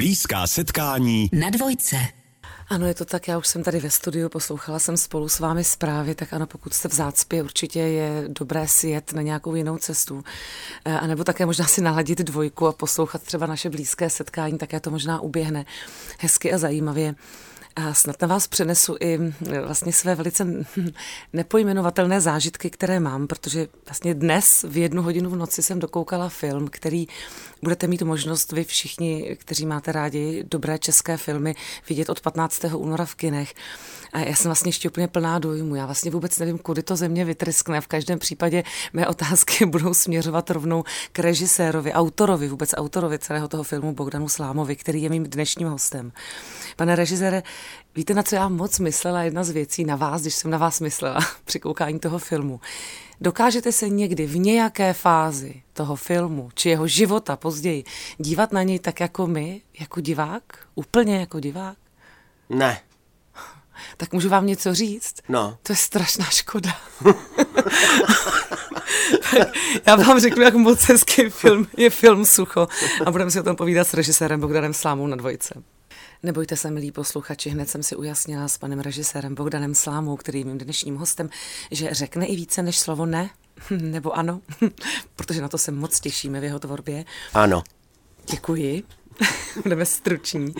Blízká setkání na dvojce. Ano, je to tak, já už jsem tady ve studiu, poslouchala jsem spolu s vámi zprávy, tak ano, pokud jste v zácpě, určitě je dobré si jet na nějakou jinou cestu. Eh, a nebo také možná si naladit dvojku a poslouchat třeba naše blízké setkání, také to možná uběhne hezky a zajímavě. A snad na vás přenesu i vlastně své velice nepojmenovatelné zážitky, které mám, protože vlastně dnes v jednu hodinu v noci jsem dokoukala film, který budete mít možnost vy všichni, kteří máte rádi dobré české filmy, vidět od 15. února v kinech. A já jsem vlastně ještě úplně plná dojmu. Já vlastně vůbec nevím, kudy to země vytryskne. V každém případě mé otázky budou směřovat rovnou k režisérovi, autorovi, vůbec autorovi celého toho filmu Bogdanu Slámovi, který je mým dnešním hostem. Pane režisére, víte, na co já moc myslela? Jedna z věcí na vás, když jsem na vás myslela při koukání toho filmu. Dokážete se někdy v nějaké fázi toho filmu, či jeho života později, dívat na něj tak jako my, jako divák? Úplně jako divák? Ne. Tak můžu vám něco říct? No. To je strašná škoda. Já vám řeknu, jak moc hezký film je film Sucho a budeme si o tom povídat s režisérem Bogdanem Slámou na dvojce. Nebojte se, milí posluchači, hned jsem si ujasnila s panem režisérem Bogdanem Slámou, který je mým dnešním hostem, že řekne i více než slovo ne, nebo ano, protože na to se moc těšíme v jeho tvorbě. Ano. Děkuji. budeme struční.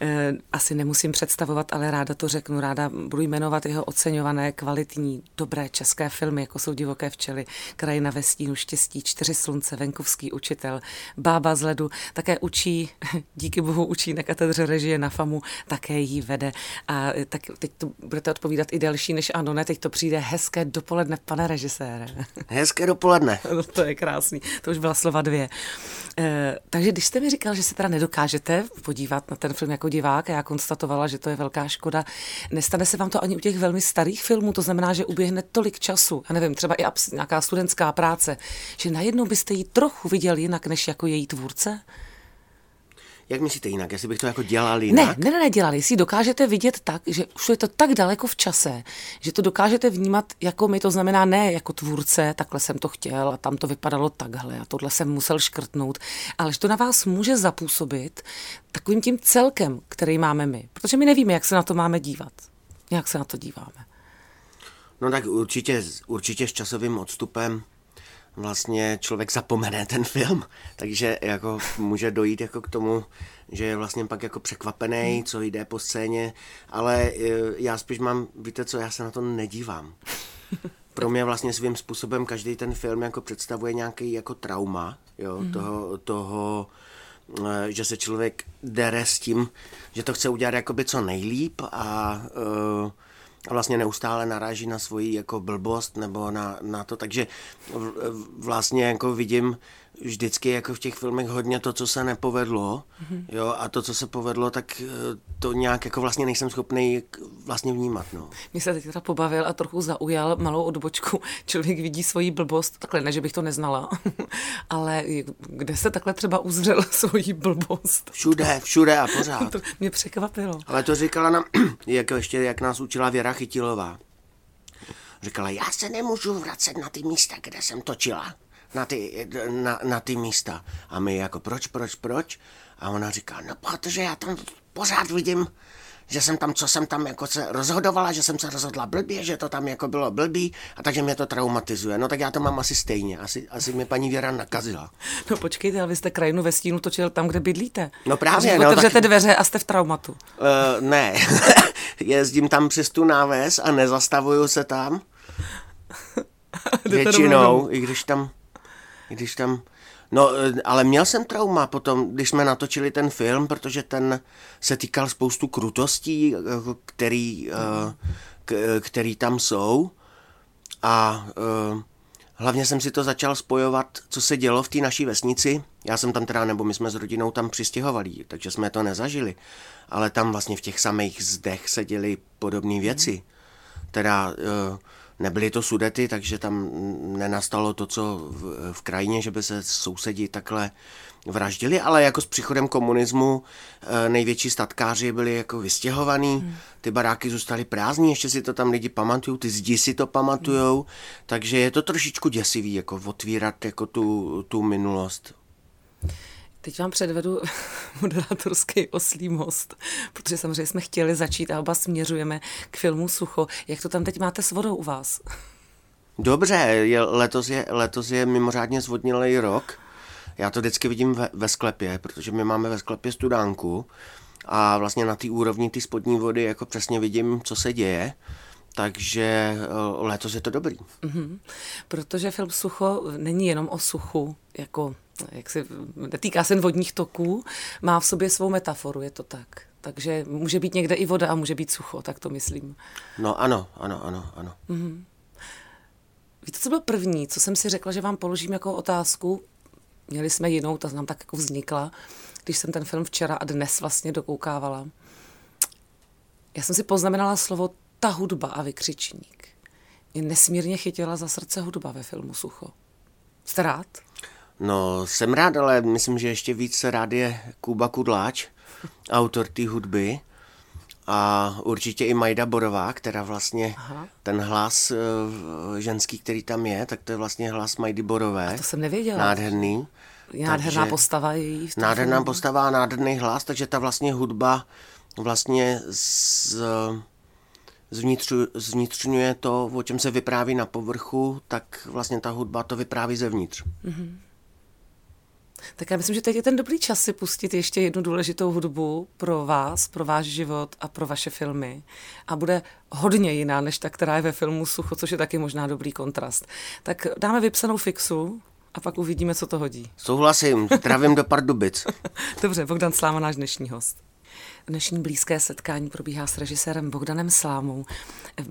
Eh, asi nemusím představovat, ale ráda to řeknu. Ráda budu jmenovat jeho oceňované, kvalitní, dobré české filmy, jako jsou Divoké včely, Krajina ve stínu, Štěstí, Čtyři slunce, Venkovský učitel, Bába z ledu. Také učí, díky bohu učí na katedře režie na FAMu, také jí vede. A tak teď to budete odpovídat i delší než ano, ne? Teď to přijde hezké dopoledne, pane režisére. Hezké dopoledne. No, to je krásný. To už byla slova dvě. E, takže když jste mi říkal, že se teda nedokážete podívat na ten film jako divák a já konstatovala, že to je velká škoda. Nestane se vám to ani u těch velmi starých filmů, to znamená, že uběhne tolik času, já nevím, třeba i nějaká studentská práce, že najednou byste ji trochu viděl jinak než jako její tvůrce? Jak myslíte jinak? Jestli bych to jako dělal jinak? Ne, ne, ne, dělali. Jestli dokážete vidět tak, že už je to tak daleko v čase, že to dokážete vnímat jako my, to znamená ne jako tvůrce, takhle jsem to chtěl a tam to vypadalo takhle a tohle jsem musel škrtnout, ale že to na vás může zapůsobit takovým tím celkem, který máme my. Protože my nevíme, jak se na to máme dívat. Jak se na to díváme. No tak určitě, určitě s časovým odstupem vlastně člověk zapomene ten film, takže jako může dojít jako k tomu, že je vlastně pak jako překvapený, hmm. co jde po scéně, ale e, já spíš mám, víte co, já se na to nedívám. Pro mě vlastně svým způsobem každý ten film jako představuje nějaký jako trauma, jo, mm. toho, toho, e, že se člověk dere s tím, že to chce udělat jakoby co nejlíp a uh, a vlastně neustále naráží na svoji jako blbost nebo na, na to, takže vlastně jako vidím vždycky jako v těch filmech hodně to, co se nepovedlo, mm-hmm. jo, a to, co se povedlo, tak eh, to nějak jako vlastně nejsem schopný vlastně vnímat, no. Mě se teď teda pobavil a trochu zaujal malou odbočku. Člověk vidí svoji blbost, takhle ne, že bych to neznala, ale kde se takhle třeba uzřel svoji blbost? Všude, všude a pořád. to mě překvapilo. Ale to říkala nám, jako ještě, jak nás učila Věra Chytilová. Říkala, já se nemůžu vracet na ty místa, kde jsem točila na ty, na, na ty místa. A my jako proč, proč, proč? A ona říká, no protože já tam pořád vidím, že jsem tam, co jsem tam jako se rozhodovala, že jsem se rozhodla blbě, že to tam jako bylo blbý a takže mě to traumatizuje. No tak já to mám asi stejně, asi, asi mě paní Věra nakazila. No počkejte, ale vy jste krajinu ve stínu točil tam, kde bydlíte. No právě. no, otevřete tak... dveře a jste v traumatu. Uh, ne, jezdím tam přes tu náves a nezastavuju se tam. Většinou, i když tam když tam... No, eh, ale měl jsem trauma potom, když jsme natočili ten film, protože ten se týkal spoustu krutostí, eh, který, eh, který tam jsou. A hlavně jsem si to začal spojovat, co se dělo v té naší vesnici. Já jsem tam teda, nebo my jsme s rodinou tam přistěhovali, takže jsme to nezažili. Ale tam vlastně v těch samých zdech se děly podobné věci. Teda Nebyly to sudety, takže tam nenastalo to, co v, v krajině, že by se sousedi takhle vraždili, ale jako s příchodem komunismu eh, největší statkáři byli jako vystěhovaný, hmm. ty baráky zůstaly prázdní, ještě si to tam lidi pamatují, ty zdi si to pamatujou, hmm. takže je to trošičku děsivý, jako otvírat jako tu, tu minulost. Teď vám předvedu moderátorský oslý most, protože samozřejmě jsme chtěli začít a oba směřujeme k filmu Sucho. Jak to tam teď máte s vodou u vás? Dobře, je, letos, je, letos je mimořádně zvodnilý rok. Já to vždycky vidím ve, ve sklepě, protože my máme ve sklepě studánku a vlastně na té úrovni ty spodní vody jako přesně vidím, co se děje. Takže eh, letos je to dobrý. Mm-hmm. Protože film Sucho není jenom o suchu, jako jak se, netýká se vodních toků, má v sobě svou metaforu, je to tak. Takže může být někde i voda a může být sucho, tak to myslím. No ano, ano, ano, ano. Mm-hmm. Víte, co bylo první, co jsem si řekla, že vám položím jako otázku? Měli jsme jinou, ta nám tak jako vznikla, když jsem ten film včera a dnes vlastně dokoukávala. Já jsem si poznamenala slovo ta hudba a vykřičník. Mě nesmírně chytila za srdce hudba ve filmu Sucho. Jste rád? No, jsem rád, ale myslím, že ještě víc rád je Kuba Kudláč, autor té hudby. A určitě i Majda Borová, která vlastně Aha. ten hlas uh, ženský, který tam je, tak to je vlastně hlas Majdy Borové. A to jsem nevěděla. Nádherný. Nádherná takže, postava její. Nádherná filmu. postava a nádherný hlas, takže ta vlastně hudba vlastně z, zvnitřu, zvnitřňuje to, o čem se vypráví na povrchu, tak vlastně ta hudba to vypráví zevnitř. Mm-hmm. Tak já myslím, že teď je ten dobrý čas si pustit ještě jednu důležitou hudbu pro vás, pro váš život a pro vaše filmy. A bude hodně jiná než ta, která je ve filmu Sucho, což je taky možná dobrý kontrast. Tak dáme vypsanou fixu a pak uvidíme, co to hodí. Souhlasím, travím do Pardubic. Dobře, Bogdan Sláma, náš dnešní host. Dnešní blízké setkání probíhá s režisérem Bogdanem Slámou.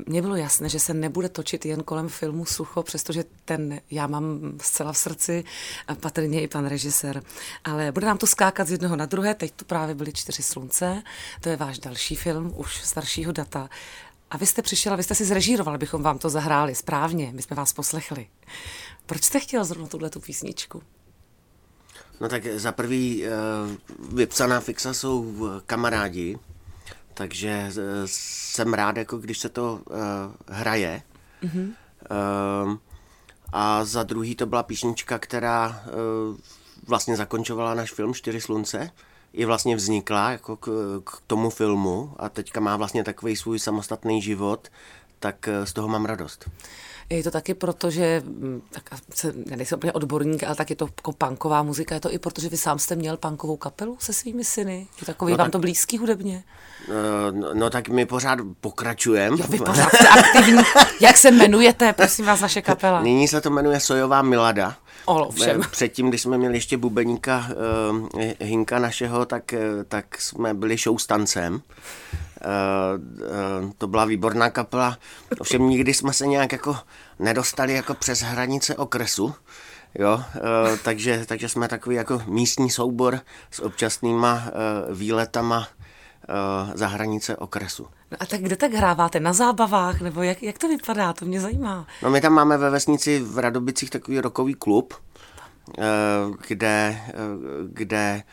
Mně bylo jasné, že se nebude točit jen kolem filmu Sucho, přestože ten já mám zcela v srdci, patrně i pan režisér. Ale bude nám to skákat z jednoho na druhé. Teď tu právě byly Čtyři slunce. To je váš další film, už staršího data. A vy jste přišel vy jste si zrežíroval, abychom vám to zahráli správně. My jsme vás poslechli. Proč jste chtěl zrovna tuhle tu písničku? No tak za prvý eh, vypsaná fixa jsou kamarádi, takže eh, jsem rád, jako když se to uh, hraje. Mm-hmm. A za druhý to byla písnička, která vlastně zakončovala náš film Čtyři slunce. I vlastně vznikla jako k, k tomu filmu a teďka má vlastně takový svůj samostatný život, tak z toho mám radost. Je to taky proto, že, mm, tak se, nejsem úplně odborník, ale tak je to jako punková muzika. Je to i proto, že vy sám jste měl punkovou kapelu se svými syny? Je takový no vám tak, to blízký hudebně? No, no tak my pořád pokračujeme. Jo, vy pořád jste aktivní. Jak se jmenujete, prosím vás, naše kapela? Nyní se to jmenuje Sojová Milada. Olo, všem. Předtím, když jsme měli ještě bubeníka uh, Hinka našeho, tak, uh, tak jsme byli showstancem. Uh, uh, to byla výborná kapela. Ovšem nikdy jsme se nějak jako nedostali jako přes hranice okresu. Jo, takže, takže jsme takový jako místní soubor s občasnýma výletama za hranice okresu. No a tak kde tak hráváte? Na zábavách? Nebo jak, jak to vypadá? To mě zajímá. No my tam máme ve vesnici v Radobicích takový rokový klub, kde, kde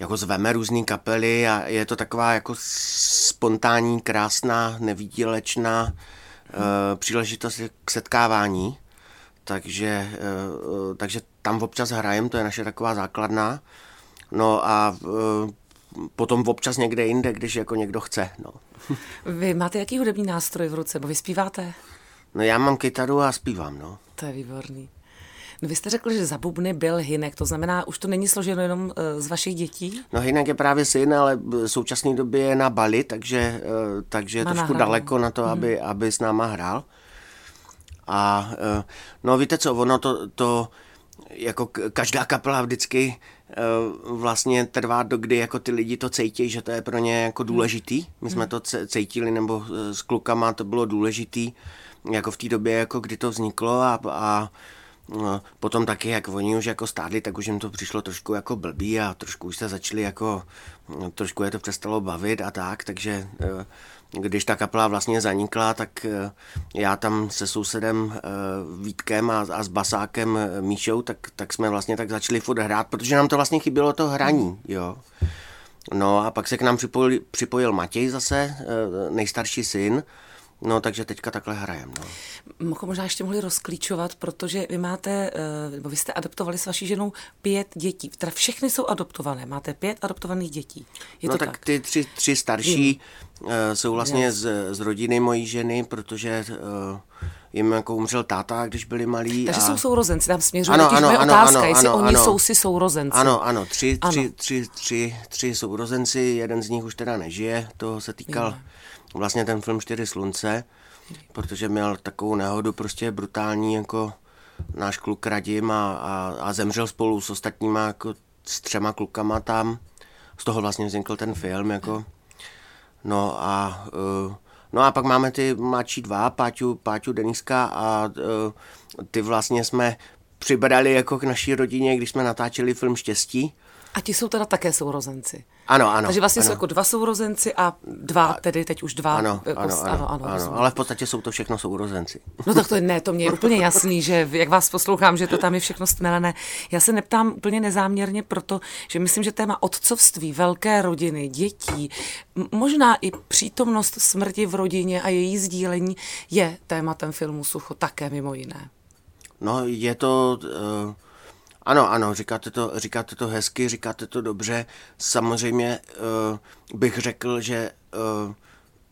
jako zveme různé kapely a je to taková jako spontánní, krásná, nevýdělečná hmm. příležitost k setkávání. Takže, takže tam občas hrajem, to je naše taková základná. No a potom občas někde jinde, když jako někdo chce. No. Vy máte jaký hudební nástroj v ruce, bo vy zpíváte? No já mám kytaru a zpívám, no. To je výborný. No vy jste řekl, že za bubny byl Hinek, to znamená, už to není složeno jenom eh, z vašich dětí? No Hinek je právě syn, ale v současné době je na Bali, takže, eh, takže je trošku daleko na to, aby, hmm. aby s náma hrál. A eh, no víte co, ono to, to jako každá kapela vždycky vlastně trvá do kdy jako ty lidi to cítí, že to je pro ně jako důležitý. My jsme hmm. to cítili, nebo s klukama to bylo důležitý, jako v té době, jako kdy to vzniklo a, a No, potom taky, jak oni už jako stádli, tak už jim to přišlo trošku jako blbý a trošku už se začali jako, trošku je to přestalo bavit a tak, takže eh, když ta kapela vlastně zanikla, tak eh, já tam se sousedem eh, Vítkem a, a s basákem Míšou, tak, tak jsme vlastně tak začali furt hrát, protože nám to vlastně chybělo to hraní, jo. No a pak se k nám připojil, připojil Matěj zase, nejstarší syn, No, takže teďka takhle hrajem. No. Možná ještě mohli rozklíčovat, protože vy máte, eh, nebo vy jste adoptovali s vaší ženou pět dětí. Teda všechny jsou adoptované. Máte pět adoptovaných dětí. Je no to tak, tak ty tři, tři starší hmm. jsou vlastně z, z rodiny mojí ženy, protože uh, jim jako umřel táta, když byli malí. Takže a... jsou sourozenci, tam směřuje ano, ano, ano, otázka, ano, jestli ano, oni ano. jsou si sourozenci. Ano, ano, tři, ano. Tři, tři, tři, tři sourozenci, jeden z nich už teda nežije, to se týkal Víme. Vlastně ten film Čtyři slunce, protože měl takovou nehodu prostě brutální, jako náš kluk Radim a, a, a zemřel spolu s ostatníma, jako s třema klukama tam. Z toho vlastně vznikl ten film, jako. No a uh, No a pak máme ty mladší dva, Páťu, Páťu Deniska a uh, ty vlastně jsme přibrali jako k naší rodině, když jsme natáčeli film Štěstí. A ti jsou teda také sourozenci. Ano, ano. Takže vlastně ano. jsou jako dva sourozenci a dva, a, tedy teď už dva. Ano, jako, ano, ano, ano, ano, ale v podstatě jsou to všechno sourozenci. No tak to je, ne, to mě je úplně jasný, že jak vás poslouchám, že to tam je všechno stmelené. Já se neptám úplně nezáměrně proto, že myslím, že téma otcovství, velké rodiny, dětí, možná i přítomnost smrti v rodině a její sdílení je tématem filmu Sucho také mimo jiné. No je to... Uh ano, ano, říkáte to, říkáte to hezky, říkáte to dobře. Samozřejmě uh, bych řekl, že uh,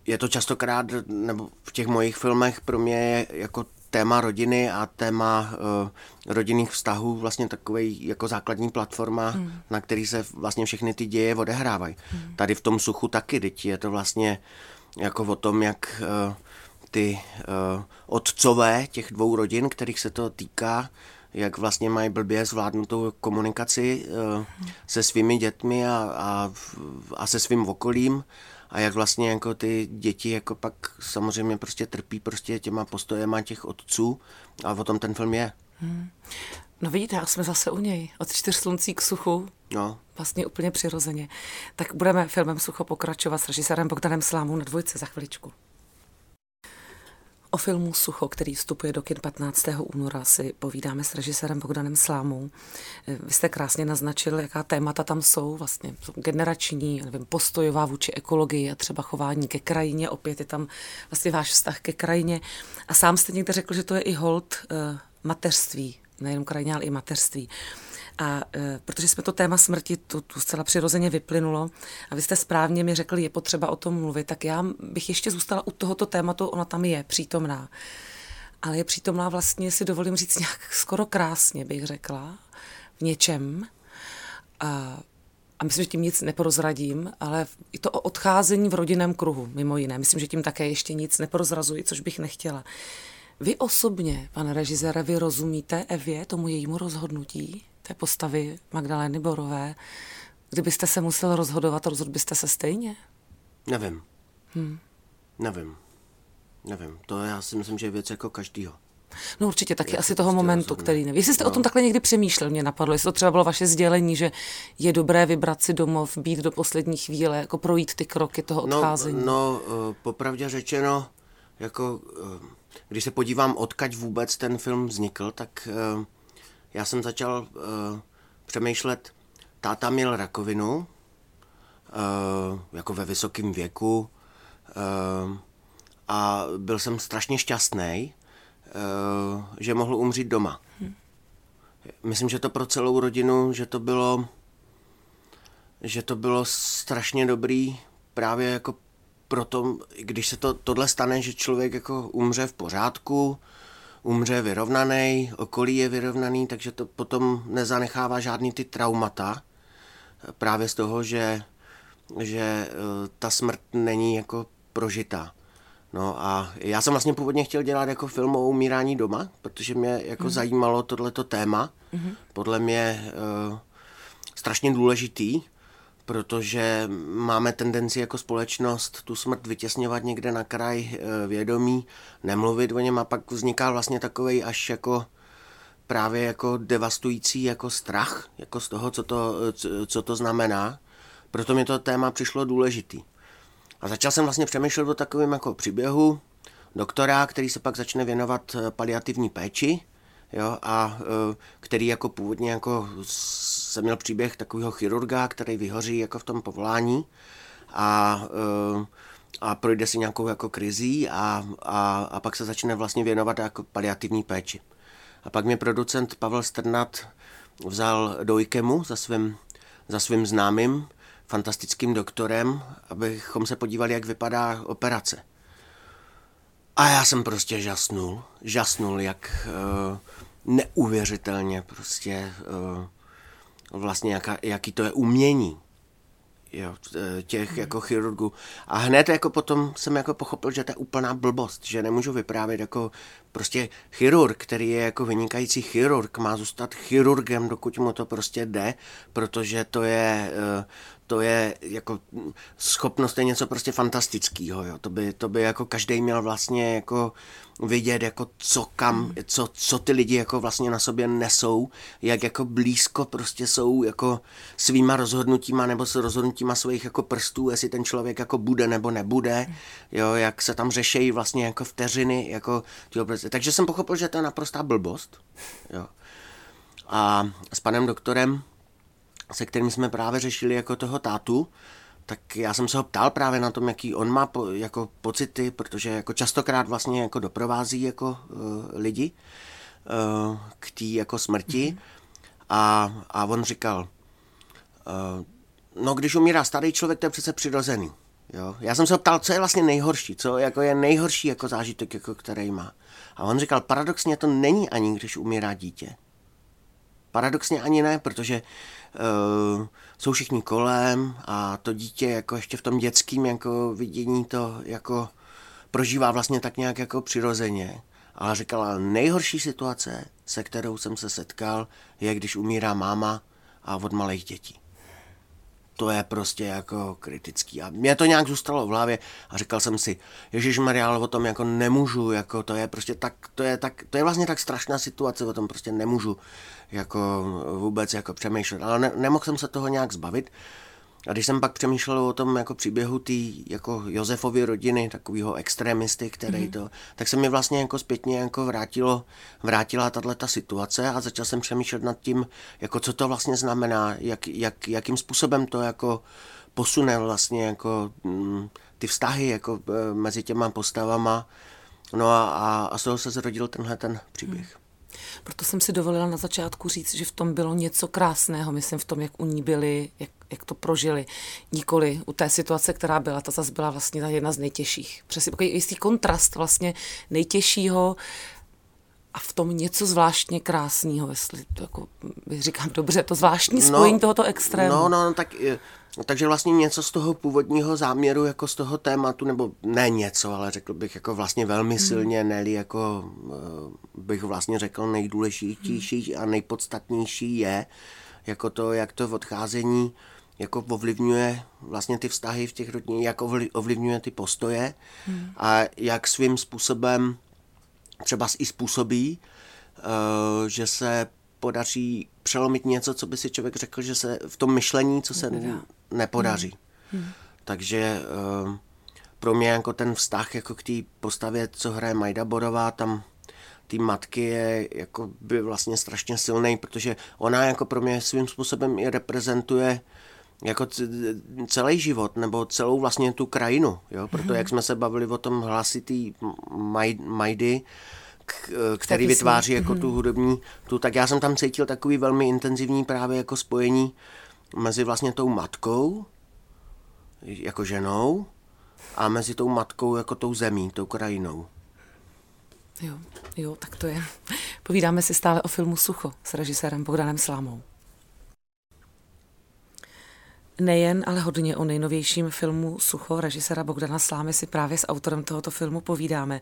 je to častokrát, nebo v těch mojich filmech pro mě je jako téma rodiny a téma uh, rodinných vztahů vlastně takový jako základní platforma, hmm. na který se vlastně všechny ty děje odehrávají. Hmm. Tady v tom suchu taky, teď je to vlastně jako o tom, jak uh, ty uh, otcové těch dvou rodin, kterých se to týká, jak vlastně mají blbě zvládnutou komunikaci uh, se svými dětmi a, a, a se svým okolím a jak vlastně jako ty děti jako pak samozřejmě prostě trpí prostě těma postojema těch otců a o tom ten film je. Hmm. No vidíte, jak jsme zase u něj. Od čtyř sluncí k suchu. No. Vlastně úplně přirozeně. Tak budeme filmem Sucho pokračovat s režisérem Bogdanem Slámou na dvojce za chviličku. O filmu Sucho, který vstupuje do kin 15. února, si povídáme s režisérem Bogdanem Slámou. Vy jste krásně naznačil, jaká témata tam jsou, vlastně jsou generační, nevím, postojová vůči ekologii a třeba chování ke krajině, opět je tam vlastně váš vztah ke krajině. A sám jste někde řekl, že to je i hold uh, mateřství, nejenom krajině, ale i mateřství. A e, protože jsme to téma smrti tu, tu zcela přirozeně vyplynulo a vy jste správně mi řekli, je potřeba o tom mluvit, tak já bych ještě zůstala u tohoto tématu, ona tam je přítomná. Ale je přítomná vlastně, si dovolím říct, nějak skoro krásně, bych řekla, v něčem. A, a myslím, že tím nic neprozradím, ale i to o odcházení v rodinném kruhu, mimo jiné. Myslím, že tím také ještě nic neprozrazuji, což bych nechtěla. Vy osobně, pane režisére, vy rozumíte Evě, tomu jejímu rozhodnutí? Té postavy Magdalény Borové, kdybyste se musel rozhodovat, rozhodl byste se stejně? Nevím. Hmm. Nevím. Nevím. To já si myslím, že je věc jako každýho. No určitě taky asi toho prostě momentu, rozhodne. který neví. Jestli jste no. o tom takhle někdy přemýšlel, mě napadlo, jestli to třeba bylo vaše sdělení, že je dobré vybrat si domov, být do poslední chvíle, jako projít ty kroky toho no, odcházení. No, no popravdě řečeno, jako eh, když se podívám, odkaď vůbec ten film vznikl, tak uh, já jsem začal uh, přemýšlet, táta měl rakovinu, uh, jako ve vysokém věku, uh, a byl jsem strašně šťastný, uh, že mohl umřít doma. Hmm. Myslím, že to pro celou rodinu, že to bylo, že to bylo strašně dobrý právě jako proto, když se to, tohle stane, že člověk jako umře v pořádku, umře vyrovnaný, okolí je vyrovnaný, takže to potom nezanechává žádný ty traumata. Právě z toho, že, že eh, ta smrt není jako prožitá. No a já jsem vlastně původně chtěl dělat jako film o umírání doma, protože mě jako mm. zajímalo tohleto téma. Mm. Podle mě uh, strašně důležitý protože máme tendenci jako společnost tu smrt vytěsňovat někde na kraj eh, vědomí, nemluvit o něm a pak vzniká vlastně takový až jako právě jako devastující jako strach, jako z toho, co to, co to znamená. Proto mi to téma přišlo důležitý. A začal jsem vlastně přemýšlet o takovém jako příběhu doktora, který se pak začne věnovat eh, paliativní péči, jo, a eh, který jako původně jako jsem měl příběh takového chirurga, který vyhoří jako v tom povolání a uh, a projde si nějakou jako krizí a, a, a pak se začne vlastně věnovat jako paliativní péči. A pak mě producent Pavel Strnat vzal do IKEMu za svým, za svým známým, fantastickým doktorem, abychom se podívali, jak vypadá operace. A já jsem prostě žasnul, žasnul, jak uh, neuvěřitelně prostě uh, vlastně jaká, jaký to je umění jo, těch jako chirurgů. A hned jako potom jsem jako pochopil, že to je úplná blbost, že nemůžu vyprávět jako prostě chirurg, který je jako vynikající chirurg, má zůstat chirurgem, dokud mu to prostě jde, protože to je, eh, to je jako schopnost je něco prostě fantastického, jo. To by, to by jako každý měl vlastně jako vidět, jako co kam, co, co ty lidi jako vlastně na sobě nesou, jak jako blízko prostě jsou jako svýma rozhodnutíma nebo s rozhodnutíma svých jako prstů, jestli ten člověk jako bude nebo nebude, jo, jak se tam řešejí vlastně jako vteřiny, jako takže jsem pochopil, že to je naprostá blbost, jo. A s panem doktorem se kterým jsme právě řešili jako toho tátu, tak já jsem se ho ptal právě na tom, jaký on má po, jako pocity, protože jako častokrát vlastně jako doprovází jako uh, lidi uh, k té jako smrti mm-hmm. a, a on říkal, uh, no když umírá starý člověk, to je přece přirozený. Jo? Já jsem se ho ptal, co je vlastně nejhorší, co jako je nejhorší jako zážitek, jako který má. A on říkal, paradoxně to není ani, když umírá dítě. Paradoxně ani ne, protože uh, jsou všichni kolem a to dítě jako ještě v tom dětském jako vidění to jako prožívá vlastně tak nějak jako přirozeně. Ale říkala, nejhorší situace, se kterou jsem se setkal, je, když umírá máma a od malých dětí to je prostě jako kritický. A mě to nějak zůstalo v hlavě a říkal jsem si, Ježíš Maria, o tom jako nemůžu, jako to je prostě tak, to je tak, to je vlastně tak strašná situace, o tom prostě nemůžu jako vůbec jako přemýšlet. Ale ne, nemohl jsem se toho nějak zbavit. A když jsem pak přemýšlel o tom jako příběhu té jako Josefovy rodiny, takového extremisty, který mm. to, tak se mi vlastně jako zpětně jako vrátilo, vrátila tato ta situace a začal jsem přemýšlet nad tím, jako co to vlastně znamená, jak, jak, jakým způsobem to jako posune vlastně jako mm, ty vztahy jako e, mezi těma postavama. No a, a, a z toho se zrodil tenhle ten příběh. Mm. Proto jsem si dovolila na začátku říct, že v tom bylo něco krásného, myslím v tom, jak u ní byli, jak, jak to prožili. Nikoli u té situace, která byla, ta zase byla vlastně ta jedna z nejtěžších. Přesně jistý kontrast vlastně nejtěžšího a v tom něco zvláštně krásného, jestli to jako, říkám dobře, to zvláštní spojení no, tohoto extrému. No, no, tak No, takže vlastně něco z toho původního záměru, jako z toho tématu, nebo ne něco, ale řekl bych jako vlastně velmi hmm. silně, neli jako uh, bych vlastně řekl nejdůležitější a nejpodstatnější je, jako to, jak to odcházení jako ovlivňuje vlastně ty vztahy v těch rodině, jak ovlivňuje ty postoje hmm. a jak svým způsobem třeba i způsobí, uh, že se podaří přelomit něco, co by si člověk řekl, že se v tom myšlení, co se nepodaří. Hmm. Hmm. Takže uh, pro mě jako ten vztah jako k té postavě, co hraje Majda Borová, tam ty matky je jako by vlastně strašně silný, protože ona jako pro mě svým způsobem i reprezentuje jako celý život, nebo celou vlastně tu krajinu, jo? proto hmm. jak jsme se bavili o tom hlasitý Majdy, který vytváří jako tu mhm. hudební, tu, tak já jsem tam cítil takový velmi intenzivní právě jako spojení mezi vlastně tou matkou, jako ženou, a mezi tou matkou jako tou zemí, tou krajinou. Jo, jo, tak to je. Povídáme si stále o filmu Sucho s režisérem Bogdanem Slámou. Nejen, ale hodně o nejnovějším filmu Sucho režisera Bogdana Slámy si právě s autorem tohoto filmu povídáme.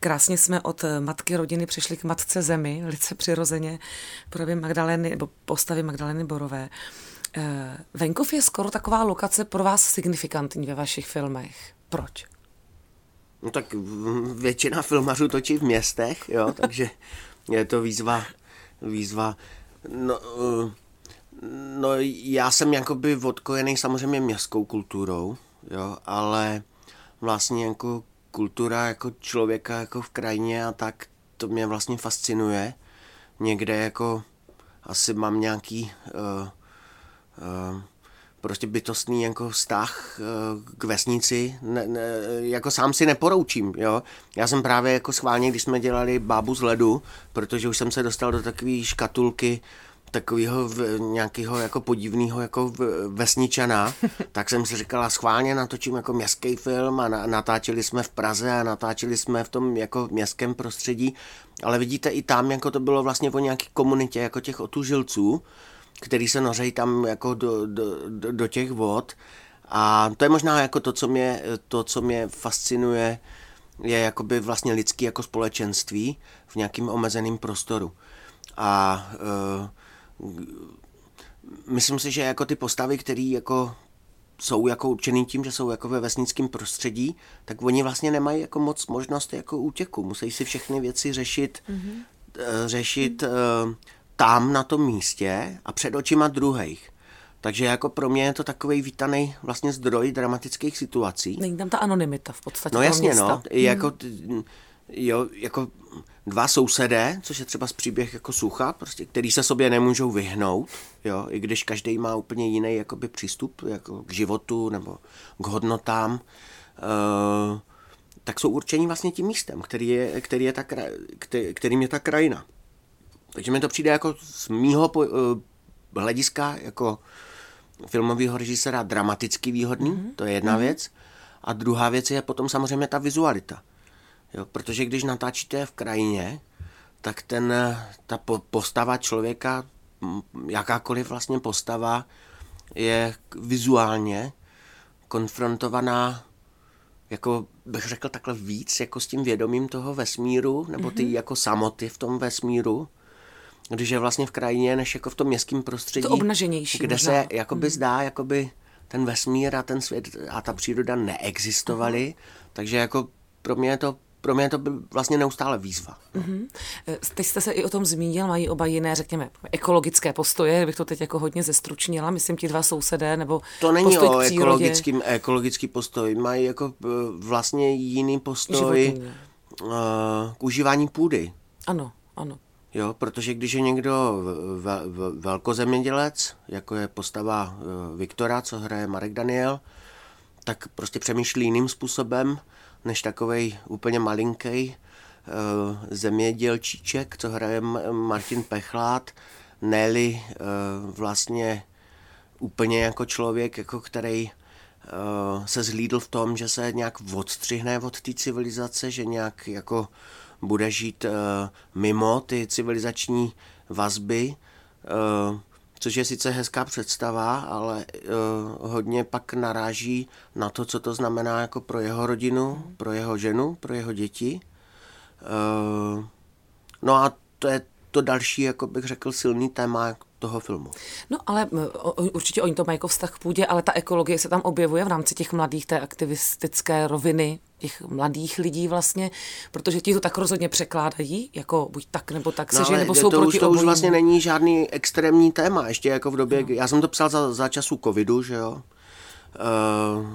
Krásně jsme od matky rodiny přišli k matce zemi, velice přirozeně, právě Magdaleny, nebo postavy Magdaleny Borové. Eh, venkov je skoro taková lokace pro vás signifikantní ve vašich filmech. Proč? No tak většina filmařů točí v městech, jo, takže je to výzva, výzva, no, uh, No já jsem jakoby odkojený samozřejmě městskou kulturou, jo, ale vlastně jako kultura jako člověka jako v krajině a tak, to mě vlastně fascinuje. Někde jako asi mám nějaký uh, uh, prostě bytostný jako vztah eh, k vesnici, ne, ne, jako sám si neporoučím, jo. Já jsem právě jako schválně, když jsme dělali bábu z ledu, protože už jsem se dostal do takové škatulky, takového nějakého jako podivného jako vesničana, tak jsem si říkala, schválně natočím jako městský film a natáčeli jsme v Praze a natáčeli jsme v tom jako městském prostředí, ale vidíte i tam, jako to bylo vlastně o nějaké komunitě, jako těch otužilců, který se nořejí tam jako do, do, do, do těch vod a to je možná jako to, co mě, to, co mě fascinuje, je jakoby vlastně lidský jako společenství v nějakým omezeném prostoru. A uh, myslím si, že jako ty postavy, které jako jsou jako určený tím, že jsou jako ve vesnickém prostředí, tak oni vlastně nemají jako moc možnost jako útěku. Musí si všechny věci řešit, mm-hmm. řešit mm-hmm. tam na tom místě a před očima druhých. Takže jako pro mě je to takový vítaný vlastně zdroj dramatických situací. Není tam ta anonymita v podstatě. No jasně, no. města. no. Jo, jako dva sousedé, což je třeba z příběh jako sucha, prostě, který se sobě nemůžou vyhnout, jo, i když každý má úplně jiný jakoby, přístup jako k životu nebo k hodnotám, uh, tak jsou určení vlastně tím místem, který je, který je ta, který, kterým je ta krajina. Takže mi to přijde jako z mýho uh, hlediska jako filmového režisera dramaticky výhodný, mm-hmm. to je jedna mm-hmm. věc. A druhá věc je potom samozřejmě ta vizualita. Jo, protože když natáčíte v krajině, tak ten, ta postava člověka, jakákoliv vlastně postava, je vizuálně konfrontovaná jako bych řekl takhle víc jako s tím vědomím toho vesmíru, nebo ty mm-hmm. jako samoty v tom vesmíru, když je vlastně v krajině, než jako v tom městském prostředí. To obnaženější. Kde možná. se jakoby mm-hmm. zdá, jakoby ten vesmír a ten svět a ta příroda neexistovaly, mm-hmm. takže jako pro mě je to pro mě to byl vlastně neustále výzva. No. Mm-hmm. Teď jste se i o tom zmínil, mají oba jiné, řekněme, ekologické postoje, bych to teď jako hodně zestručnila, myslím ti dva sousedé, nebo To není o ekologickým, ekologický postoj, mají jako eh, vlastně jiný postoj Životní. uh, k užívání půdy. Ano, ano. Jo, protože když je někdo velkozemědělec, jako je postava Viktora, co hraje Marek Daniel, tak prostě přemýšlí jiným způsobem, než takovej úplně malinký uh, zemědělčíček, co hraje Martin Pechlát, Nelly uh, vlastně úplně jako člověk, jako který uh, se zhlídl v tom, že se nějak odstřihne od té civilizace, že nějak jako bude žít mimo ty civilizační vazby. Což je sice hezká představa, ale uh, hodně pak naráží na to, co to znamená jako pro jeho rodinu, mm. pro jeho ženu, pro jeho děti. Uh, no a to je to další, jako bych řekl, silný téma toho filmu. No ale určitě oni to mají jako vztah k půdě, ale ta ekologie se tam objevuje v rámci těch mladých, té aktivistické roviny těch mladých lidí vlastně, protože ti to tak rozhodně překládají, jako buď tak nebo tak se, no, že nebo jsou to, proti to už vlastně není žádný extrémní téma, ještě jako v době, no. já jsem to psal za, za času covidu, že jo, uh,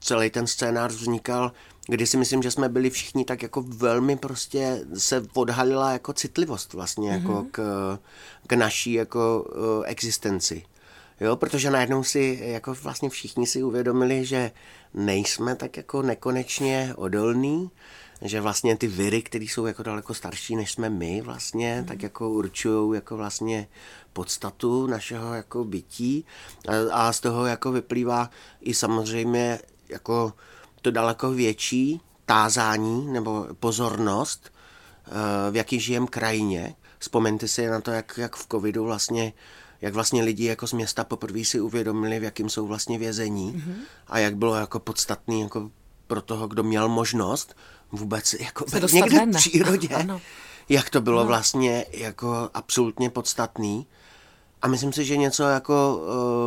celý ten scénář vznikal, kdy si myslím, že jsme byli všichni tak jako velmi prostě se odhalila jako citlivost vlastně mm-hmm. jako mhm. k, k naší jako uh, existenci. Jo, protože najednou si jako vlastně všichni si uvědomili, že nejsme tak jako nekonečně odolní, že vlastně ty viry, které jsou jako daleko starší než jsme my vlastně, mm. tak jako určují jako vlastně podstatu našeho jako bytí a, a z toho jako vyplývá i samozřejmě jako to daleko větší tázání nebo pozornost, eh, v jaký žijem krajině. Vzpomeňte si na to, jak, jak v covidu vlastně jak vlastně lidi jako z města poprvé si uvědomili, v jakým jsou vlastně vězení mm-hmm. a jak bylo jako podstatný jako pro toho, kdo měl možnost vůbec jako být někde v přírodě, ano. jak to bylo ano. vlastně jako absolutně podstatný. A myslím si, že něco jako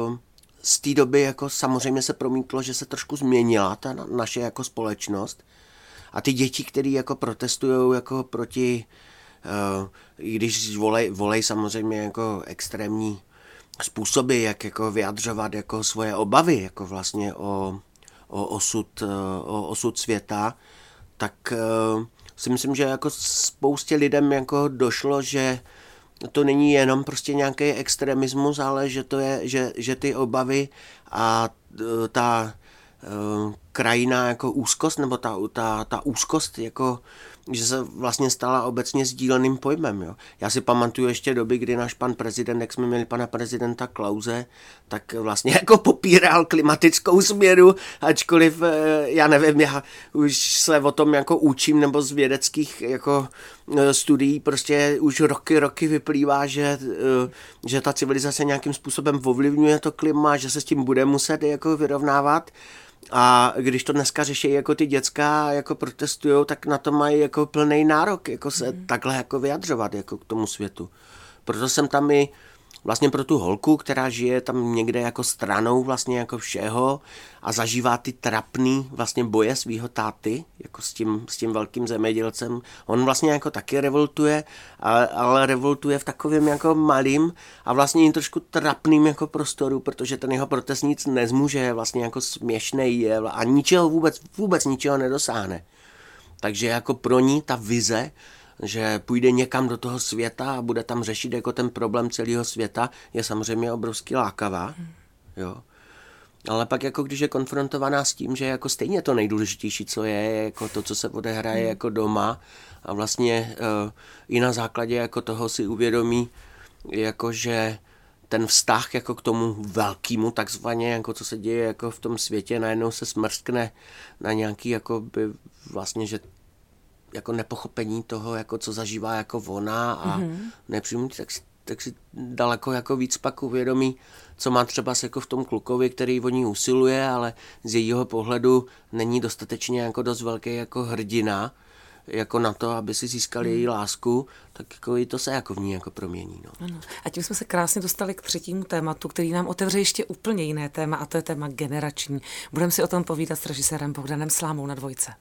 uh, z té doby jako samozřejmě se promítlo, že se trošku změnila ta naše jako společnost. A ty děti, které jako protestují jako proti Uh, i když volej, volej samozřejmě jako extrémní způsoby, jak jako vyjadřovat jako svoje obavy jako vlastně o, o, osud, o osud světa, tak uh, si myslím, že jako spoustě lidem jako došlo, že to není jenom prostě nějaký extremismus, ale že to je, že, že ty obavy a ta krajina jako úzkost, nebo ta, ta, ta úzkost jako že se vlastně stala obecně sdíleným pojmem. Jo. Já si pamatuju ještě doby, kdy náš pan prezident, jak jsme měli pana prezidenta Klauze, tak vlastně jako popíral klimatickou směru, ačkoliv, eh, já nevím, já už se o tom jako učím, nebo z vědeckých jako eh, studií prostě už roky, roky vyplývá, že, eh, že ta civilizace nějakým způsobem ovlivňuje to klima, že se s tím bude muset jako vyrovnávat. A když to dneska řeší jako ty děcka jako protestují, tak na to mají jako plný nárok, jako se mm. takhle jako vyjadřovat jako k tomu světu. Proto jsem tam i vlastně pro tu holku, která žije tam někde jako stranou vlastně jako všeho a zažívá ty trapný vlastně boje svého táty, jako s tím, s tím velkým zemědělcem. On vlastně jako taky revoltuje, ale, ale revoltuje v takovém jako malým a vlastně i trošku trapným jako prostoru, protože ten jeho protest nic nezmůže, je vlastně jako směšný je a ničeho vůbec, vůbec ničeho nedosáhne. Takže jako pro ní ta vize že půjde někam do toho světa a bude tam řešit jako ten problém celého světa, je samozřejmě obrovský lákavá. Jo. Ale pak jako když je konfrontovaná s tím, že jako stejně to nejdůležitější, co je, je jako to, co se odehraje hmm. jako doma a vlastně uh, i na základě jako toho si uvědomí, jako že ten vztah jako k tomu velkému takzvaně, jako co se děje jako v tom světě, najednou se smrskne na nějaký jako by vlastně, že jako nepochopení toho, jako co zažívá jako ona a mm-hmm. nepřijmu, tak, tak si daleko jako víc pak uvědomí, co má třeba jako v tom klukovi, který o ní usiluje, ale z jejího pohledu není dostatečně jako dost velký jako hrdina, jako na to, aby si získali hmm. její lásku, tak jako i to se jako v ní jako promění. No. Ano. A tím jsme se krásně dostali k třetímu tématu, který nám otevře ještě úplně jiné téma, a to je téma generační. Budeme si o tom povídat s režisérem Bogdanem Slámou na dvojce.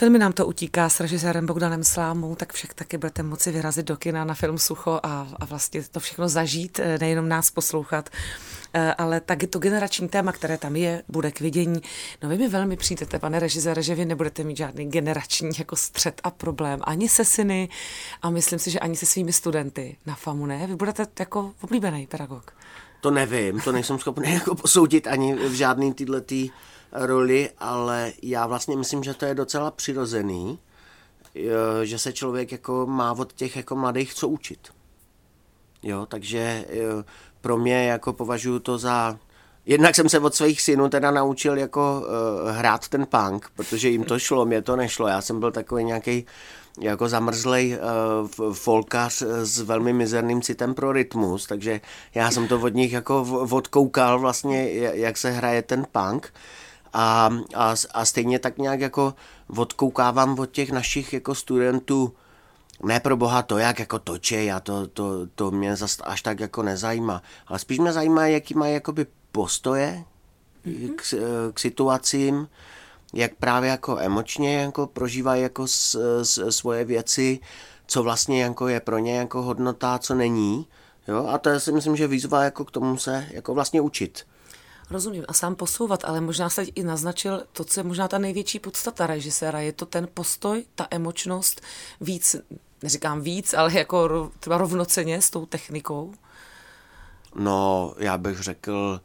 Velmi nám to utíká s režisérem Bogdanem Slámou, tak však taky budete moci vyrazit do kina na film Sucho a, a vlastně to všechno zažít, eh, nejenom nás poslouchat, eh, ale taky to generační téma, které tam je, bude k vidění. No vy mi velmi přijdete, pane režisére, že vy nebudete mít žádný generační jako střed a problém ani se syny a myslím si, že ani se svými studenty na FAMu, ne? Vy budete jako oblíbený pedagog. To nevím, to nejsem schopný jako posoudit ani v žádný tyhle tý roli, ale já vlastně myslím, že to je docela přirozený, eh, že se člověk jako má od těch jako mladých co učit. Jo, takže eh, pro mě jako považuji to za Jednak jsem se od svých synů teda naučil jako uh, hrát ten punk, protože jim to šlo, mě to nešlo. Já jsem byl takový nějaký jako zamrzlej uh, folkař s velmi mizerným citem pro rytmus, takže já jsem to od nich jako odkoukal vlastně, jak se hraje ten punk. Uh, a, a, a stejně tak nějak jako odkoukávám od těch našich jako studentů, ne pro boha to, jak jako točí, a to, to, to mě zas až tak jako nezajímá, ale spíš mě zajímá, jaký mají jakoby postoje mm-hmm. k, k situacím, jak právě jako emočně jako prožívají jako s, s, svoje věci, co vlastně jako je pro ně jako hodnota, co není. Jo? A to si myslím, že výzva jako k tomu se jako vlastně učit. Rozumím. A sám posouvat, ale možná se i naznačil to, co je možná ta největší podstata režiséra. Je to ten postoj, ta emočnost, víc, neříkám víc, ale jako třeba rovnoceně s tou technikou? No, já bych řekl,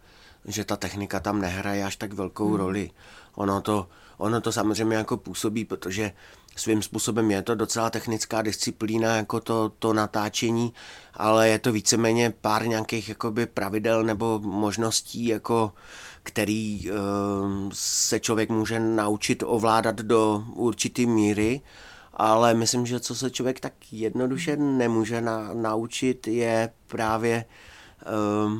že ta technika tam nehraje až tak velkou hmm. roli. Ono to, ono to samozřejmě jako působí, protože svým způsobem je to docela technická disciplína, jako to, to natáčení, ale je to víceméně pár nějakých jakoby pravidel nebo možností, jako který uh, se člověk může naučit ovládat do určité míry, ale myslím, že co se člověk tak jednoduše nemůže na, naučit, je právě, uh,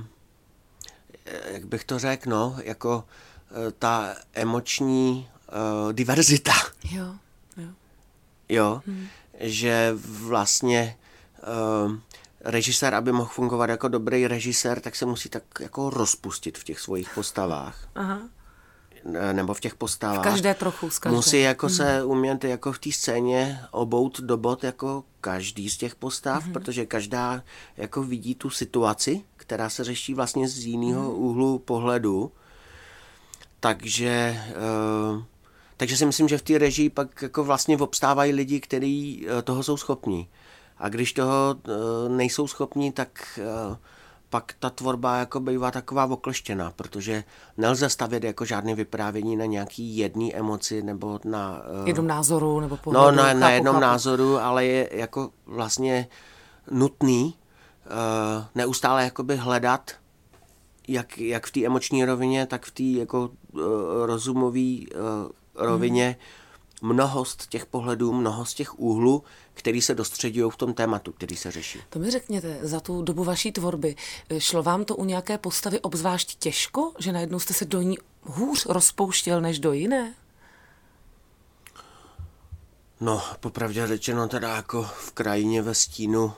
jak bych to řekl, no, jako uh, ta emoční uh, diverzita. Jo jo, hmm. že vlastně uh, režisér, aby mohl fungovat jako dobrý režisér, tak se musí tak jako rozpustit v těch svých postavách. Aha. Nebo v těch postavách. V každé trochu, z každé. Musí jako hmm. se umět jako v té scéně obout do bod jako každý z těch postav, hmm. protože každá jako vidí tu situaci, která se řeší vlastně z jiného hmm. úhlu pohledu. Takže uh, takže si myslím, že v té režii pak jako vlastně obstávají lidi, kteří toho jsou schopní. A když toho nejsou schopní, tak pak ta tvorba jako bývá taková okleštěná, protože nelze stavět jako žádné vyprávění na nějaký jedný emoci nebo na... Jednom názoru nebo pohledu. No, na, chápu, na jednom chápu. názoru, ale je jako vlastně nutný uh, neustále jakoby hledat jak, jak v té emoční rovině, tak v té jako uh, rozumové uh, rovině hmm mnohost těch pohledů, mnohost těch úhlů, který se dostředují v tom tématu, který se řeší. To mi řekněte, za tu dobu vaší tvorby, šlo vám to u nějaké postavy obzvlášť těžko, že najednou jste se do ní hůř rozpouštěl než do jiné? No, popravdě řečeno teda jako v krajině ve stínu,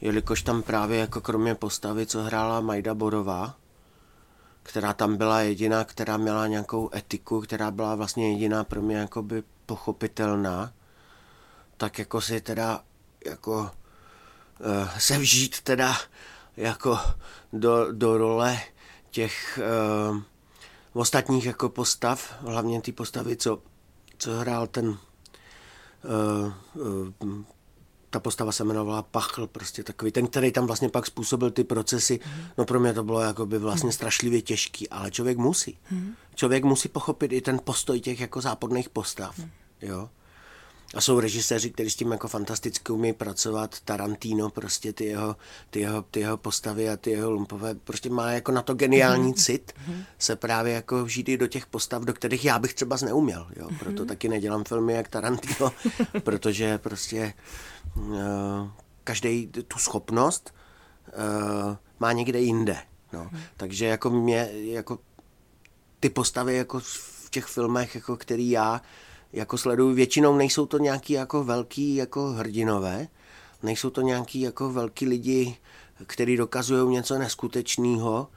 jelikož tam právě jako kromě postavy, co hrála Majda Borová, která tam byla jediná, která měla nějakou etiku, která byla vlastně jediná pro mě jakoby pochopitelná, tak jako si teda jako uh, se vžít teda jako do, do role těch uh, ostatních jako postav, hlavně ty postavy, co, co hrál ten uh, uh, ta postava se jmenovala Pachl, prostě takový ten, který tam vlastně pak způsobil ty procesy. No pro mě to bylo jako by vlastně strašlivě těžký, ale člověk musí. Člověk musí pochopit i ten postoj těch jako záporných postav. Jo? A jsou režiséři, kteří s tím jako fantasticky umí pracovat. Tarantino, prostě ty jeho, ty jeho, ty jeho postavy a ty jeho lumpové, prostě má jako na to geniální mhm. cit mhm. se právě jako vžít i do těch postav, do kterých já bych třeba neuměl. Jo? Proto mhm. taky nedělám filmy jak Tarantino, protože prostě uh, každý tu schopnost uh, má někde jinde. No. Takže jako mě, jako ty postavy jako v těch filmech, jako který já jako sleduju, většinou nejsou to nějaký jako velký jako hrdinové, nejsou to nějaký jako velký lidi, kteří dokazují něco neskutečného,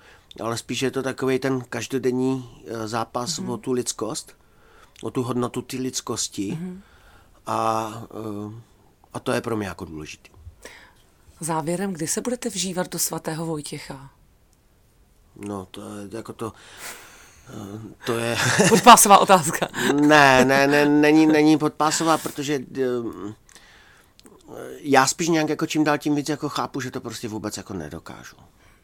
ale spíš je to takový ten každodenní eh, zápas mm-hmm. o tu lidskost, o tu hodnotu ty lidskosti mm-hmm. a, eh, a to je pro mě jako důležité. Závěrem, kdy se budete vžívat do svatého Vojtěcha? No, to je jako to, to je... Podpásová otázka. ne, ne, ne, není, není podpásová, protože eh, já spíš nějak jako čím dál tím víc jako chápu, že to prostě vůbec jako nedokážu.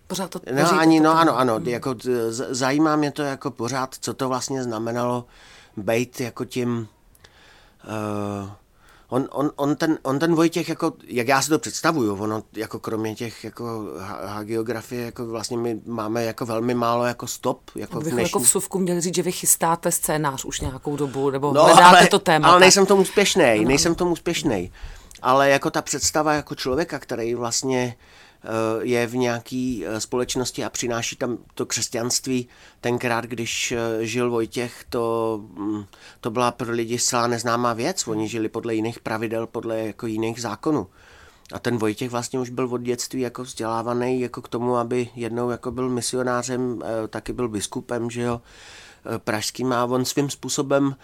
Pořád to No ani, no ano, ano, hmm. jako zajímá mě to jako pořád, co to vlastně znamenalo být jako tím uh, on, on, on, ten, on ten Vojtěch, jako, jak já si to představuju, ono jako kromě těch jako hagiografie, jako vlastně my máme jako velmi málo jako stop. Jako v, dnešní... jako v suvku měli říct, že vy chystáte scénář už nějakou dobu, nebo no, hledáte ale, to téma. Ale nejsem tomu úspěšný, nejsem tomu úspěšný. Ale jako ta představa jako člověka, který vlastně Eh, je v nějaké eh, společnosti a přináší tam to křesťanství. Tenkrát, když eh, žil Vojtěch, to, mm, to byla pro lidi zcela neznámá věc. Oni žili podle jiných pravidel, podle jako jiných zákonů. A ten Vojtěch vlastně už byl od dětství jako vzdělávaný jako k tomu, aby jednou jako byl misionářem, taky byl biskupem, že jo, pražským a on svým způsobem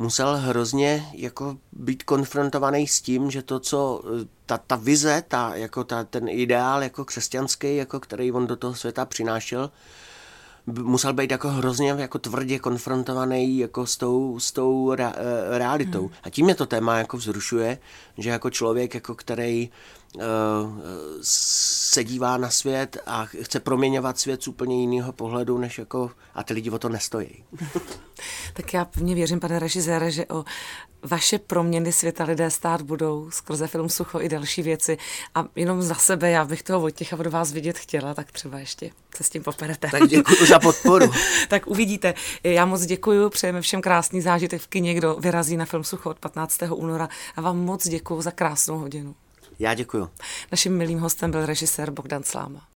musel hrozně jako být konfrontovaný s tím, že to, co ta, ta vize, ta, jako ta, ten ideál jako křesťanský, jako který on do toho světa přinášel, musel být jako hrozně jako tvrdě konfrontovaný jako s tou, s tou re, eh, realitou. Hmm. A tím mě to téma jako vzrušuje, že jako člověk, jako který se dívá na svět a chce proměňovat svět z úplně jiného pohledu, než jako, a ty lidi o to nestojí. tak já pevně věřím, pane režisére, že o vaše proměny světa lidé stát budou skrze film Sucho i další věci. A jenom za sebe, já bych toho Vojtěcha od vás vidět chtěla, tak třeba ještě se s tím poperete. Tak děkuji za podporu. tak uvidíte. Já moc děkuji, přejeme všem krásný zážitek v kině, kdo vyrazí na film Sucho od 15. února a vám moc děkuji za krásnou hodinu. Já děkuji. Naším milým hostem byl režisér Bogdan Sláma.